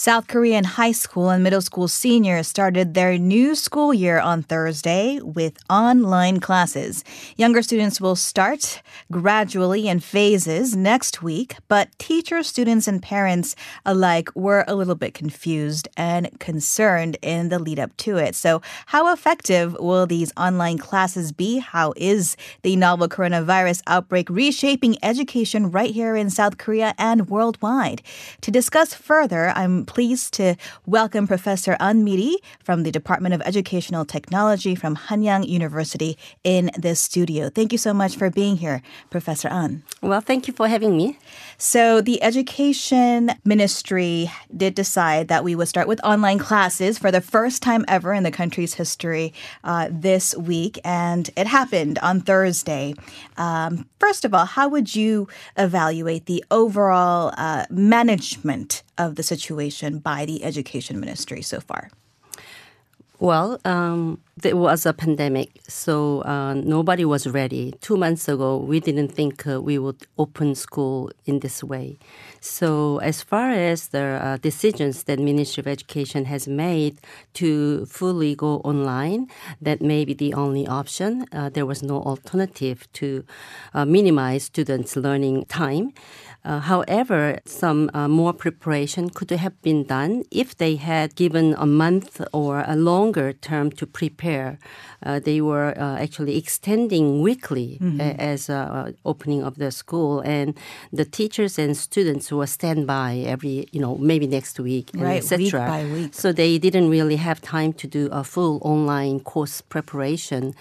South Korean high school and middle school seniors started their new school year on Thursday with online classes. Younger students will start gradually in phases next week, but teachers, students, and parents alike were a little bit confused and concerned in the lead up to it. So, how effective will these online classes be? How is the novel coronavirus outbreak reshaping education right here in South Korea and worldwide? To discuss further, I'm pleased to welcome Professor An Miri from the Department of Educational Technology from Hanyang University in this studio. Thank you so much for being here, Professor An. Well, thank you for having me. So, the Education Ministry did decide that we would start with online classes for the first time ever in the country's history uh, this week, and it happened on Thursday. Um, first of all, how would you evaluate the overall uh, management of the situation by the Education Ministry so far? Well, um, there was a pandemic, so uh, nobody was ready. Two months ago, we didn't think uh, we would open school in this way. So, as far as the uh, decisions that Ministry of Education has made to fully go online, that may be the only option. Uh, there was no alternative to uh, minimize students' learning time. Uh, however, some uh, more preparation could have been done if they had given a month or a longer term to prepare. Uh, they were uh, actually extending weekly mm-hmm. as uh, opening of the school, and the teachers and students were standby every, you know, maybe next week, right, etc. Week by week. So they didn't really have time to do a full online course preparation.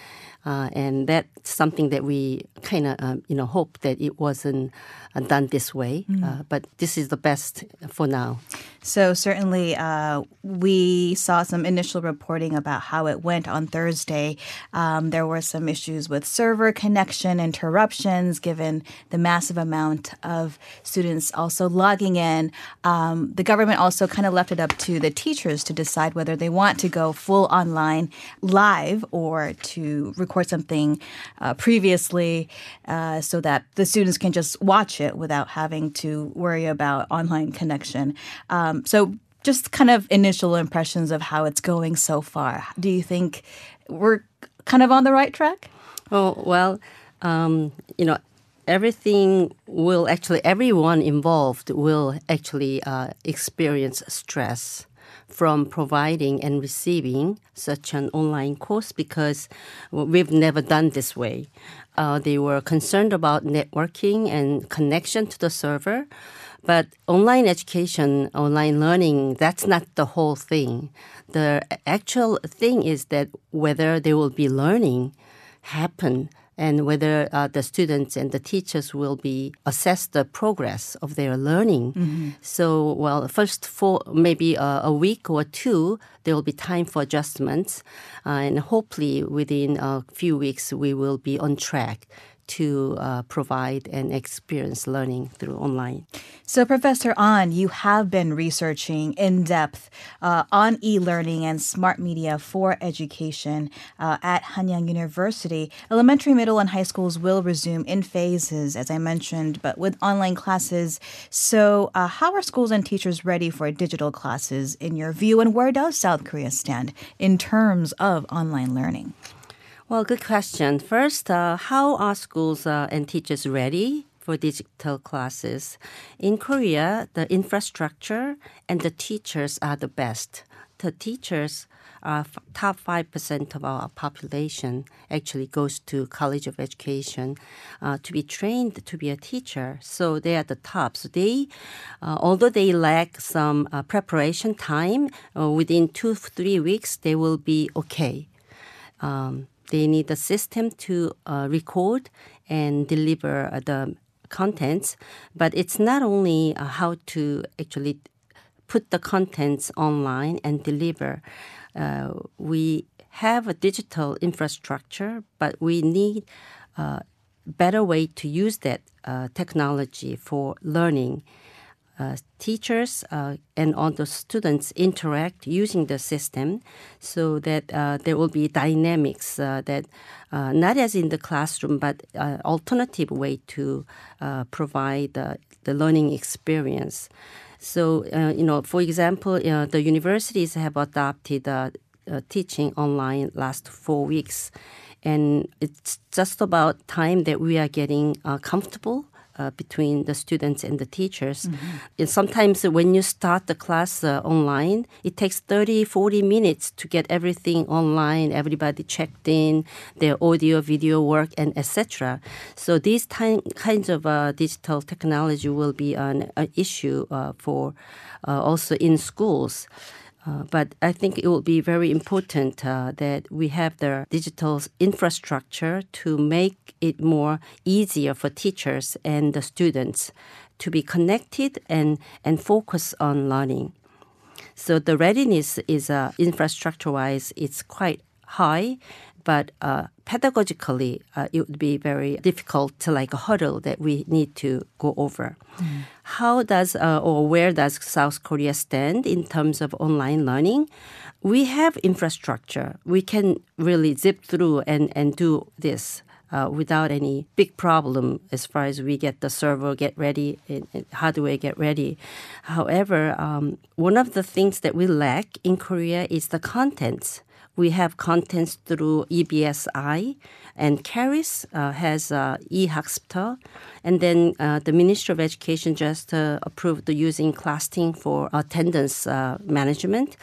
Uh, and that's something that we kind of, um, you know, hope that it wasn't uh, done this way. Mm. Uh, but this is the best for now. So certainly, uh, we saw some initial reporting about how it went on Thursday. Um, there were some issues with server connection interruptions, given the massive amount of students also logging in. Um, the government also kind of left it up to the teachers to decide whether they want to go full online live or to record something uh, previously uh, so that the students can just watch it without having to worry about online connection. Um, um, so, just kind of initial impressions of how it's going so far. Do you think we're kind of on the right track? Oh, well, um, you know, everything will actually, everyone involved will actually uh, experience stress from providing and receiving such an online course because we've never done this way. Uh, they were concerned about networking and connection to the server. But online education, online learning, that's not the whole thing. The actual thing is that whether there will be learning happen and whether uh, the students and the teachers will be assess the progress of their learning. Mm-hmm. So, well, first for maybe a, a, week or two, there will be time for adjustments, uh, and hopefully within a few weeks we will be on track to uh, provide and experience learning through online. So, Professor An, you have been researching in depth uh, on e learning and smart media for education uh, at Hanyang University. Elementary, middle, and high schools will resume in phases, as I mentioned, but with online classes. So, uh, how are schools and teachers ready for digital classes in your view, and where does South Korea stand in terms of online learning? Well, good question. First, uh, how are schools uh, and teachers ready for digital classes? In Korea, the infrastructure and the teachers are the best. The teachers f- top 5% of our population actually goes to college of education uh, to be trained to be a teacher so they are the top so they uh, although they lack some uh, preparation time uh, within two three weeks they will be okay um, they need a system to uh, record and deliver uh, the contents, but it's not only uh, how to actually put the contents online and deliver. Uh, we have a digital infrastructure, but we need a better way to use that technology for learning uh, teachers uh, and all the students interact using the system so that uh, there will be dynamics uh, that uh, not as in the classroom but alternative way to provide the learning experience. So, you know, for example, the universities have adopted teaching online last four weeks, and it's just about time that we are getting uh, comfortable uh, between the students and the teachers. Mm-hmm. And sometimes when you start the class uh, online, it takes 30, 40 minutes to get everything online, everybody checked in, their audio, video work, and etc. So these time, kinds of uh, digital technology will be an, an issue uh, for uh, also in schools. Uh, but I think it will be very important uh, that we have the digital infrastructure to make it more easier for teachers and the students to be connected and, and focus on learning. So the readiness is uh, infrastructure wise, it's quite high, but uh, pedagogically, uh, it would be very difficult to like a hurdle that we need to go over. Mm. How does uh, or where does South Korea stand in terms of online learning? We have infrastructure. We can really zip through and, and do this. Uh, without any big problem as far as we get the server get ready, hardware get ready. However, um, one of the things that we lack in Korea is the contents. We have contents through EBSI, and KERIS uh, has uh, eHakseupto. And then uh, the Ministry of Education just uh, approved the using Classting for attendance uh, management.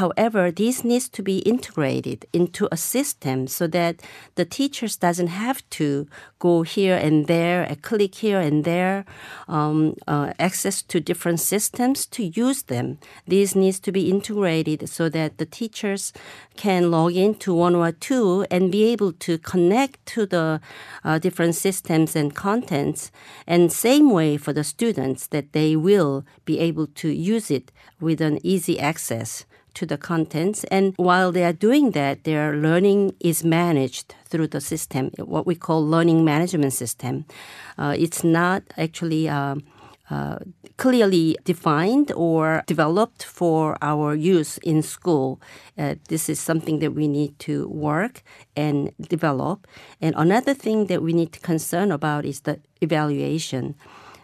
However, this needs to be integrated into a system so that the teachers doesn't have to go here and there, and click here and there, um, uh, access to different systems to use them. This needs to be integrated so that the teachers can log into one or two and be able to connect to the uh, different systems and contents. And same way for the students that they will be able to use it with an easy access to the contents. And while they are doing that, their learning is managed through the system, what we call learning management system. Uh, it's not actually uh, clearly defined or developed for our use in school. Uh, this is something that we need to work and develop. And another thing that we need to concern about is the evaluation.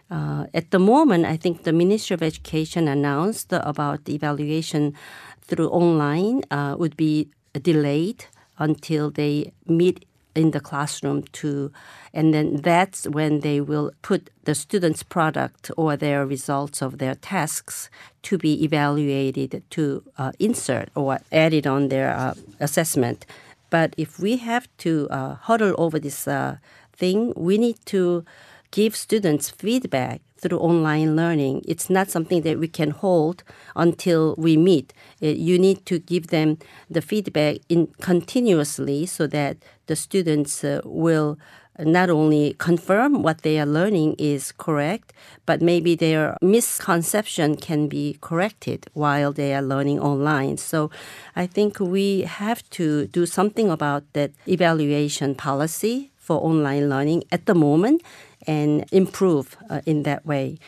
Uh, at the moment, I think the Ministry of Education announced about the evaluation through online uh, would be delayed until they meet in the classroom to and then that's when they will put the student's product or their results of their tasks to be evaluated to uh, insert or added on their uh, assessment. But if we have to uh, huddle over this uh, thing we need to give students feedback through online learning. It's not something that we can hold until we meet. Uh, you need to give them the feedback in continuously so that the students uh, will not only confirm what they are learning is correct, but maybe their misconception can be corrected while they are learning online. So I think we have to do something about that evaluation policy for online learning at the moment and improve uh, in that way.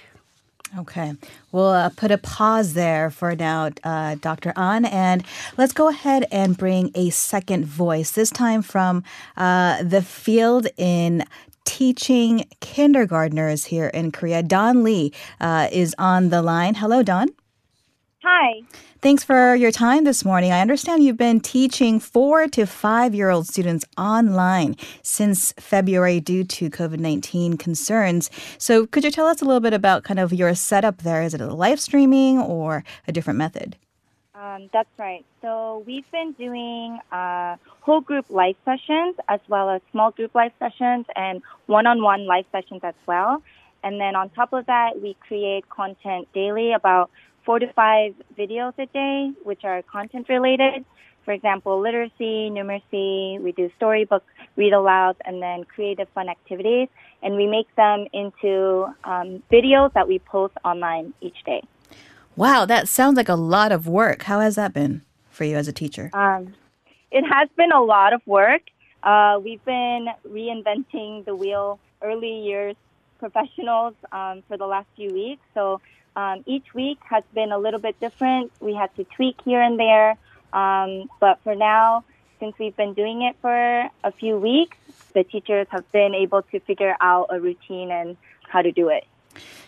Okay. We'll uh, put a pause there for now, uh, Dr. An, and let's go ahead and bring a second voice, this time from uh, the field in teaching kindergartners here in Korea. Don Lee uh, is on the line. Hello, Don. Hi. Thanks for your time this morning. I understand you've been teaching four to five year old students online since February due to COVID 19 concerns. So, could you tell us a little bit about kind of your setup there? Is it a live streaming or a different method? Um, that's right. So, we've been doing uh, whole group live sessions as well as small group live sessions and one on one live sessions as well. And then on top of that, we create content daily about four to five videos a day, which are content related. For example, literacy, numeracy, we do storybook read alouds, and then creative fun activities. And we make them into um, videos that we post online each day. Wow, that sounds like a lot of work. How has that been for you as a teacher? Um, it has been a lot of work. Uh, we've been reinventing the wheel early years professionals um, for the last few weeks. So um, each week has been a little bit different. We had to tweak here and there. Um, but for now, since we've been doing it for a few weeks, the teachers have been able to figure out a routine and how to do it.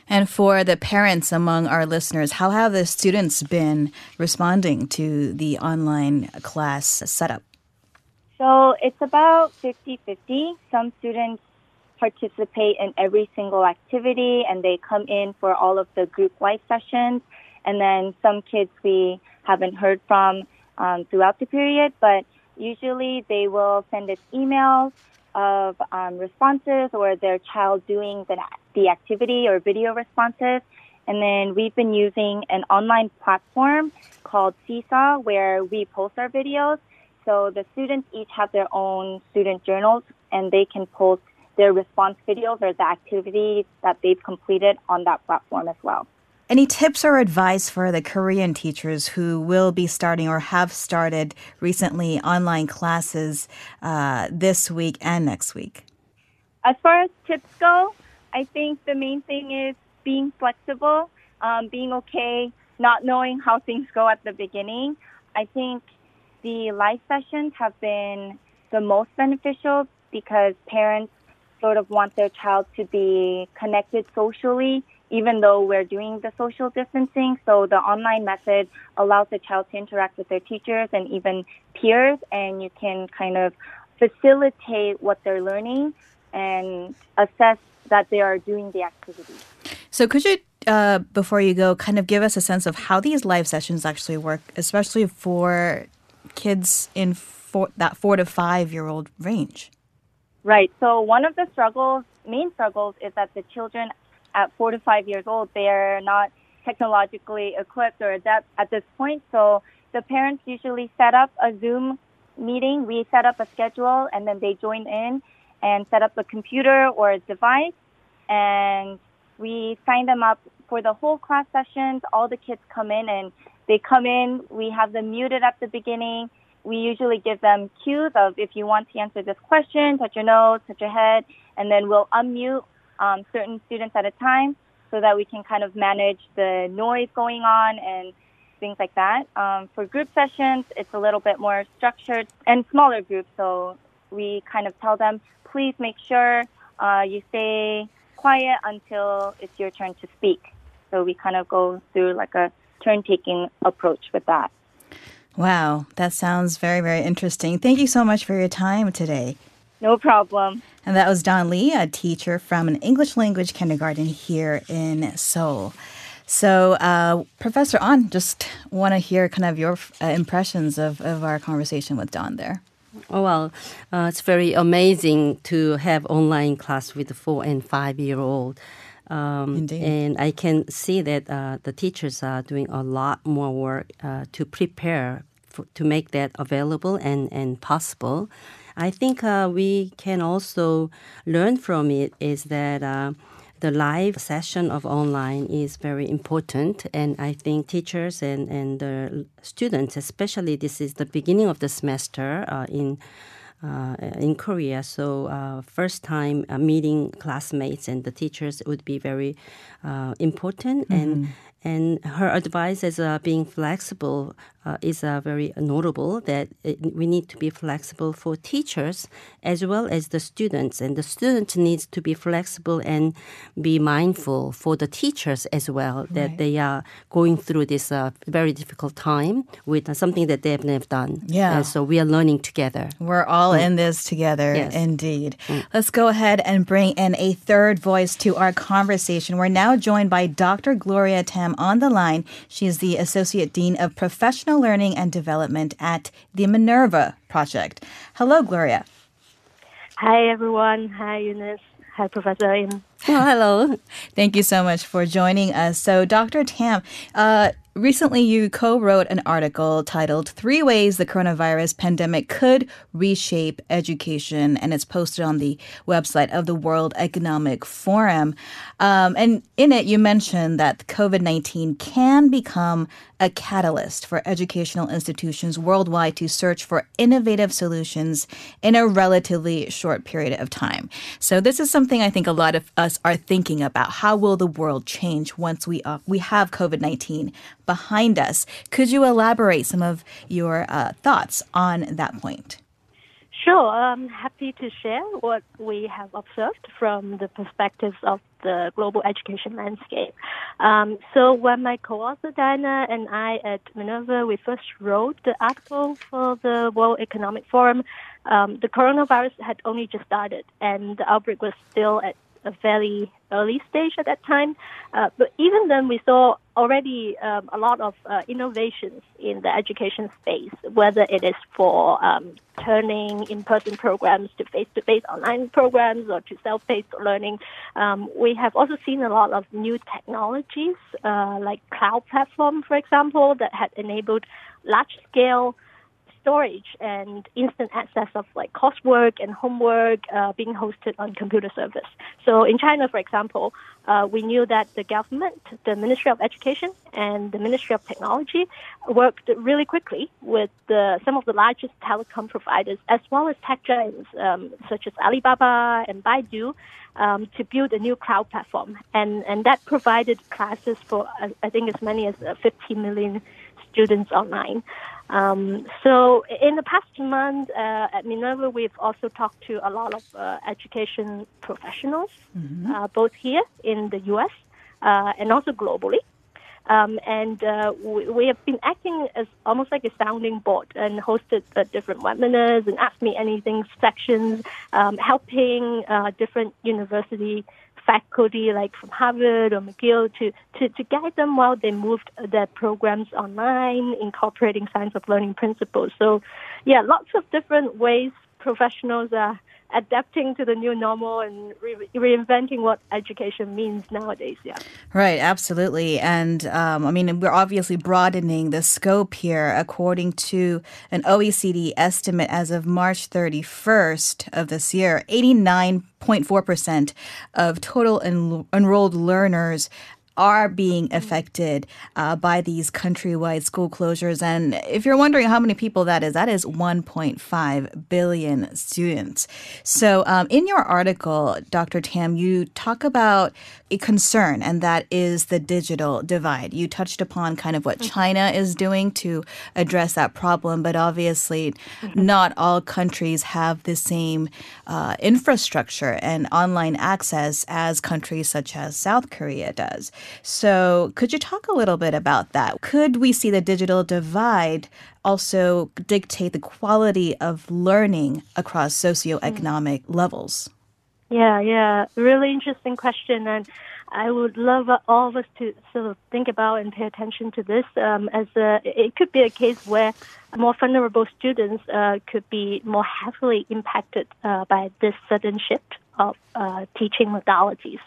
And for the parents among our listeners, how have the students been responding to the online class setup? So it's about 50 50. Some students participate in every single activity and they come in for all of the group life sessions. And then some kids we haven't heard from um, throughout the period, but usually they will send us emails of um, responses or their child doing the, the activity or video responses. And then we've been using an online platform called Seesaw where we post our videos. So the students each have their own student journals and they can post their response videos or the activities that they've completed on that platform as well. Any tips or advice for the Korean teachers who will be starting or have started recently online classes uh, this week and next week? As far as tips go, I think the main thing is being flexible, um, being okay, not knowing how things go at the beginning. I think the live sessions have been the most beneficial because parents sort of want their child to be connected socially even though we're doing the social distancing. So the online method allows the child to interact with their teachers and even peers, and you can kind of facilitate what they're learning and assess that they are doing the activity. So could you, uh, before you go, kind of give us a sense of how these live sessions actually work, especially for kids in four, that four to five year old range? Right. So one of the struggles, main struggles, is that the children at four to five years old, they are not technologically equipped or adept at this point. So the parents usually set up a Zoom meeting. We set up a schedule and then they join in and set up a computer or a device. And we sign them up for the whole class sessions. All the kids come in and they come in. We have them muted at the beginning. We usually give them cues of if you want to answer this question, touch your nose, touch your head, and then we'll unmute um, certain students at a time so that we can kind of manage the noise going on and things like that. Um, for group sessions, it's a little bit more structured and smaller groups. So we kind of tell them, please make sure uh, you stay quiet until it's your turn to speak. So we kind of go through like a turn taking approach with that. Wow, that sounds very, very interesting. Thank you so much for your time today. No problem. And that was Don Lee, a teacher from an English language kindergarten here in Seoul. So, uh, Professor An, just want to hear kind of your uh, impressions of, of our conversation with Don there. Oh, well, uh, it's very amazing to have online class with four and five year old. Um, Indeed. And I can see that uh, the teachers are doing a lot more work uh, to prepare for, to make that available and, and possible. I think uh, we can also learn from it is that uh, the live session of online is very important, and I think teachers and and the students, especially this is the beginning of the semester uh, in. Uh, in Korea, so uh, first time uh, meeting classmates and the teachers would be very uh, important, mm-hmm. and and her advice as uh, being flexible uh, is uh, very notable that it, we need to be flexible for teachers as well as the students. And the student needs to be flexible and be mindful for the teachers as well that right. they are going through this uh, very difficult time with uh, something that they have never done. Yeah. And so we are learning together. We're all mm. in this together, yes. indeed. Mm. Let's go ahead and bring in a third voice to our conversation. We're now joined by Dr. Gloria Tam on the line. She is the Associate Dean of Professional Learning and Development at the Minerva Project. Hello, Gloria. Hi, everyone. Hi, Eunice. Hi, Professor In. Oh, hello. Thank you so much for joining us. So, Dr. Tam, uh, Recently, you co wrote an article titled Three Ways the Coronavirus Pandemic Could Reshape Education, and it's posted on the website of the World Economic Forum. Um, and in it, you mentioned that COVID 19 can become a catalyst for educational institutions worldwide to search for innovative solutions in a relatively short period of time. So, this is something I think a lot of us are thinking about. How will the world change once we, uh, we have COVID 19? behind us. Could you elaborate some of your uh, thoughts on that point? Sure, I'm happy to share what we have observed from the perspectives of the global education landscape. Um, so when my co-author Diana and I at Minerva, we first wrote the article for the World Economic Forum, um, the coronavirus had only just started and the outbreak was still at a fairly early stage at that time. Uh, but even then, we saw already um, a lot of uh, innovations in the education space, whether it is for um, turning in-person programs to face-to-face online programs or to self-paced learning. Um, we have also seen a lot of new technologies, uh, like cloud platform, for example, that had enabled large-scale storage and instant access of like coursework and homework uh, being hosted on computer servers. So in China, for example, uh, we knew that the government, the Ministry of Education, and the Ministry of Technology worked really quickly with the, some of the largest telecom providers as well as tech giants um, such as Alibaba and Baidu um, to build a new cloud platform, and and that provided classes for I think as many as uh, 50 million students online. Um, so in the past month uh, at Minerva, we've also talked to a lot of uh, education professionals, mm-hmm. uh, both here in the U.S. Uh, and also globally. Um, and uh, we, we, have been acting as almost like a sounding board and hosted uh, different webinars and Ask Me Anything sections, um, helping different university faculty like from Harvard or McGill to, to, to guide them while they moved their programs online, incorporating science of learning principles. So, yeah, lots of different ways professionals are adapting to the new normal and re- reinventing what education means nowadays. Yeah. Right, absolutely. And um, I mean, we're obviously broadening the scope here according to an OECD estimate as of March 31st of this year. 89.4% of total en- enrolled learners are being affected uh, by these countrywide school closures. And if you're wondering how many people that is, that is 1.5 billion students. So, um, in your article, Dr. Tam, you talk about a concern, and that is the digital divide. You touched upon kind of what mm-hmm. China is doing to address that problem, but obviously, mm-hmm. not all countries have the same uh, infrastructure and online access as countries such as South Korea does. So, could you talk a little bit about that? Could we see the digital divide also dictate the quality of learning across socioeconomic mm. levels? Yeah, yeah, really interesting question, and I would love all of us to sort of think about and pay attention to this. Um, as a, it could be a case where more vulnerable students uh, could be more heavily impacted uh, by this sudden shift of uh, teaching modalities.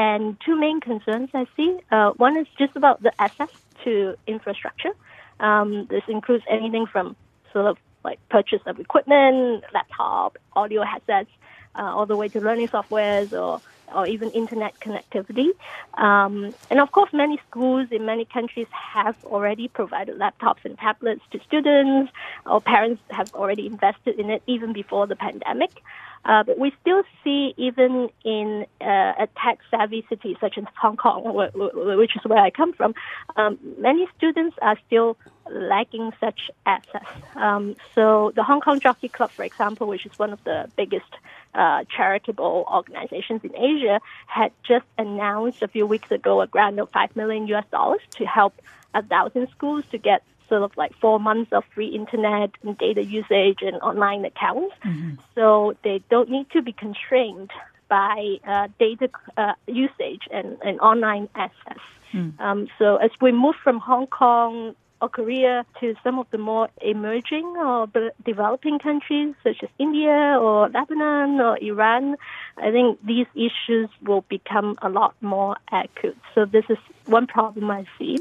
And two main concerns I see. Uh, one is just about the access to infrastructure. Um, this includes anything from sort of like purchase of equipment, laptop, audio headsets, uh, all the way to learning softwares or or even internet connectivity. Um, and of course, many schools in many countries have already provided laptops and tablets to students, or parents have already invested in it even before the pandemic. Uh, but we still see, even in uh, a tech-savvy city such as Hong Kong, which is where I come from, um, many students are still lacking such access. Um, so the Hong Kong Jockey Club, for example, which is one of the biggest uh, charitable organizations in Asia, had just announced a few weeks ago a grant of five million US dollars to help a thousand schools to get sort of like four months of free internet and data usage and online accounts. Mm-hmm. So they don't need to be constrained by uh, data uh, usage and, and online access. Mm. Um, so as we move from Hong Kong or Korea to some of the more emerging or developing countries such as India or Lebanon or Iran, I think these issues will become a lot more acute. So this is one problem I see.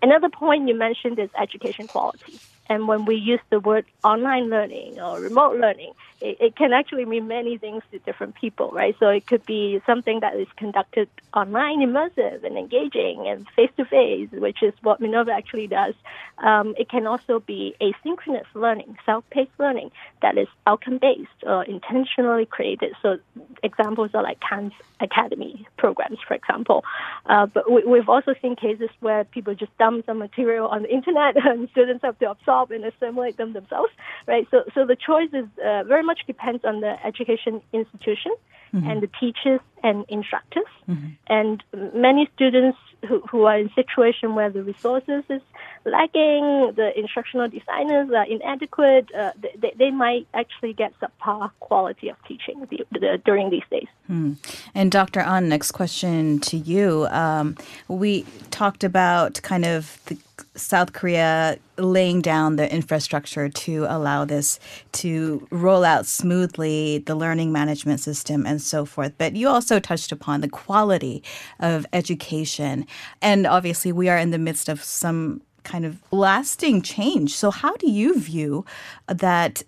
Another point you mentioned is education quality. And when we use the word online learning or remote learning, it, it, can actually mean many things to different people, right? So it could be something that is conducted online, immersive and engaging and face to face, which is what Minerva actually does. Um, it can also be asynchronous learning, self-paced learning that is outcome-based or intentionally created. So examples are like Khan's Academy programs, for example. Uh, but we, have also seen cases where people just dump some material on the internet and students have to absorb and assimilate them themselves, right? So, so the choice is uh, very much depends on the education institution mm-hmm. and the teachers and instructors. Mm-hmm. And many students who, who are in situation where the resources is lacking, the instructional designers are inadequate, uh, they, they might actually get subpar quality of teaching the, the, during these days. Hmm. And Dr. An, next question to you. Um, we talked about kind of the South Korea laying down the infrastructure to allow this to roll out smoothly, the learning management system and so forth. But you also touched upon the quality of education. And obviously, we are in the midst of some kind of lasting change. So, how do you view that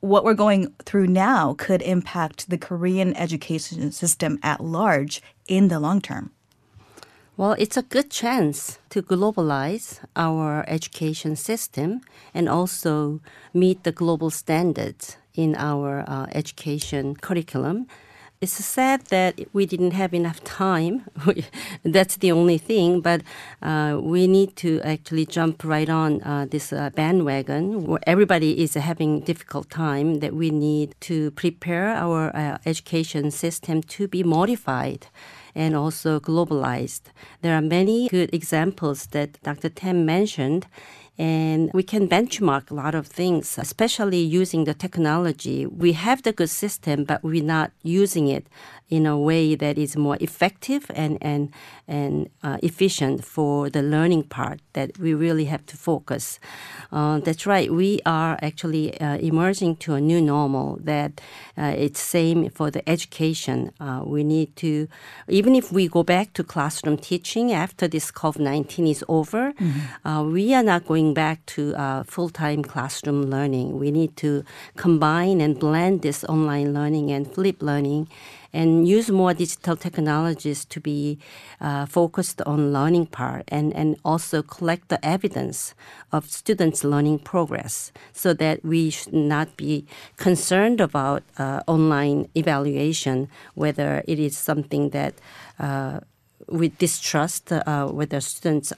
what we're going through now could impact the Korean education system at large in the long term? Well, it's a good chance to globalize our education system and also meet the global standards in our uh, education curriculum. It's sad that we didn't have enough time. That's the only thing, but uh, we need to actually jump right on uh, this uh, bandwagon where everybody is having difficult time. That we need to prepare our uh, education system to be modified and also globalized. There are many good examples that Dr. Tam mentioned and we can benchmark a lot of things, especially using the technology. We have the good system, but we're not using it in a way that is more effective and and and uh, efficient for the learning part that we really have to focus. Uh, that's right. We are actually uh, emerging to a new normal that uh, it's same for the education. Uh, we need to even if we go back to classroom teaching after this COVID nineteen is over, mm-hmm. Uh, we are not going back to full time classroom learning. We need to combine and blend this online learning and flip learning and use more digital technologies to be uh, focused on learning part and, and also collect the evidence of students' learning progress so that we should not be concerned about uh, online evaluation, whether it is something that uh, we distrust uh, whether students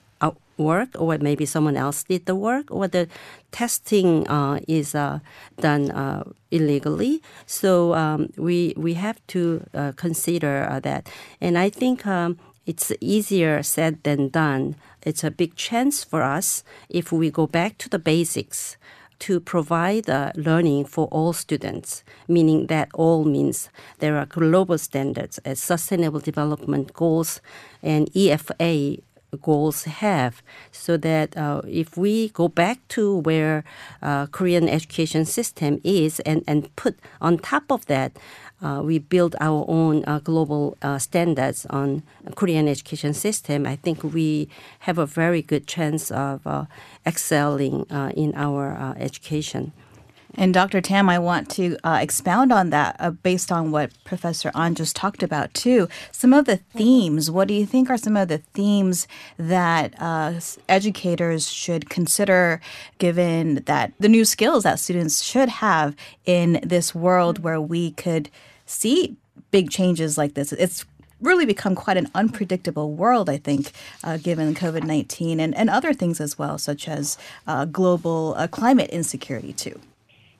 work or maybe someone else did the work or the testing uh, is uh, done uh, illegally. So um, we we have to uh, consider uh, that, and I think. Um, it's easier said than done. It's a big chance for us if we go back to the basics to provide uh, learning for all students, meaning that all means there are global standards as Sustainable Development Goals and EFA goals have so that uh, if we go back to where uh, korean education system is and, and put on top of that uh, we build our own uh, global uh, standards on korean education system i think we have a very good chance of uh, excelling in our education and Dr. Tam, I want to uh, expound on that uh, based on what Professor An just talked about too. Some of the themes, what do you think are some of the themes that uh, educators should consider given that the new skills that students should have in this world where we could see big changes like this? It's really become quite an unpredictable world, I think, uh, given COVID 19 and, and other things as well, such as uh, global uh, climate insecurity, too.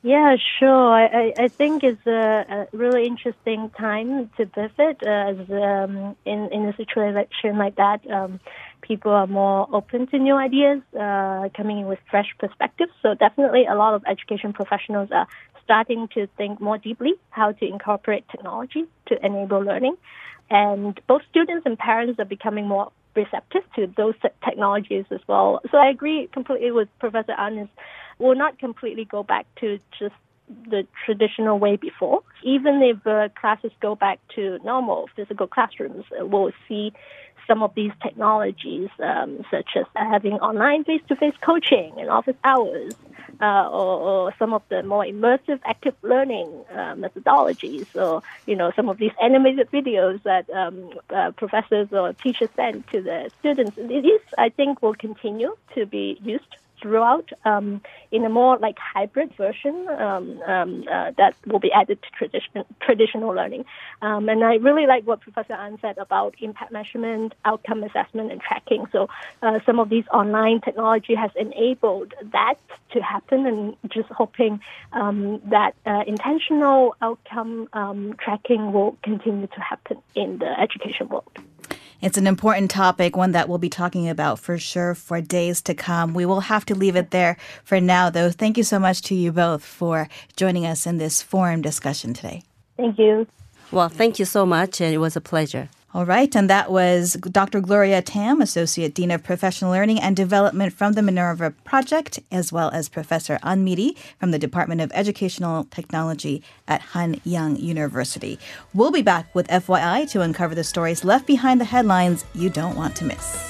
Yeah, sure. I, I think it's a, a really interesting time to pivot uh, as um, in in a situation like that. Um, people are more open to new ideas, uh, coming in with fresh perspectives. So definitely, a lot of education professionals are starting to think more deeply how to incorporate technology to enable learning, and both students and parents are becoming more receptive to those technologies as well. So I agree completely with Professor An's will not completely go back to just the traditional way before. Even if uh, classes go back to normal physical classrooms, we'll see some of these technologies, um, such as having online face-to-face coaching and office hours, uh, or, or, some of the more immersive active learning uh, methodologies, or you know some of these animated videos that um, uh, professors or teachers send to the students. These, I think, will continue to be used throughout um, in a more like hybrid version um, um, uh, that will be added to tradition, traditional learning. Um, and I really like what Professor An said about impact measurement, outcome assessment, and tracking. So uh, some of these online technology has enabled that to happen, and just hoping um, that uh, intentional outcome um, tracking will continue to happen in the education world. It's an important topic, one that we'll be talking about for sure for days to come. We will have to leave it there for now, though. Thank you so much to you both for joining us in this forum discussion today. Thank you. Well, thank you so much, and it was a pleasure. All right, and that was Dr. Gloria Tam, Associate Dean of Professional Learning and Development from the Minerva Project, as well as Professor An Mi-ri from the Department of Educational Technology at Hanyang University. We'll be back with FYI to uncover the stories left behind the headlines you don't want to miss.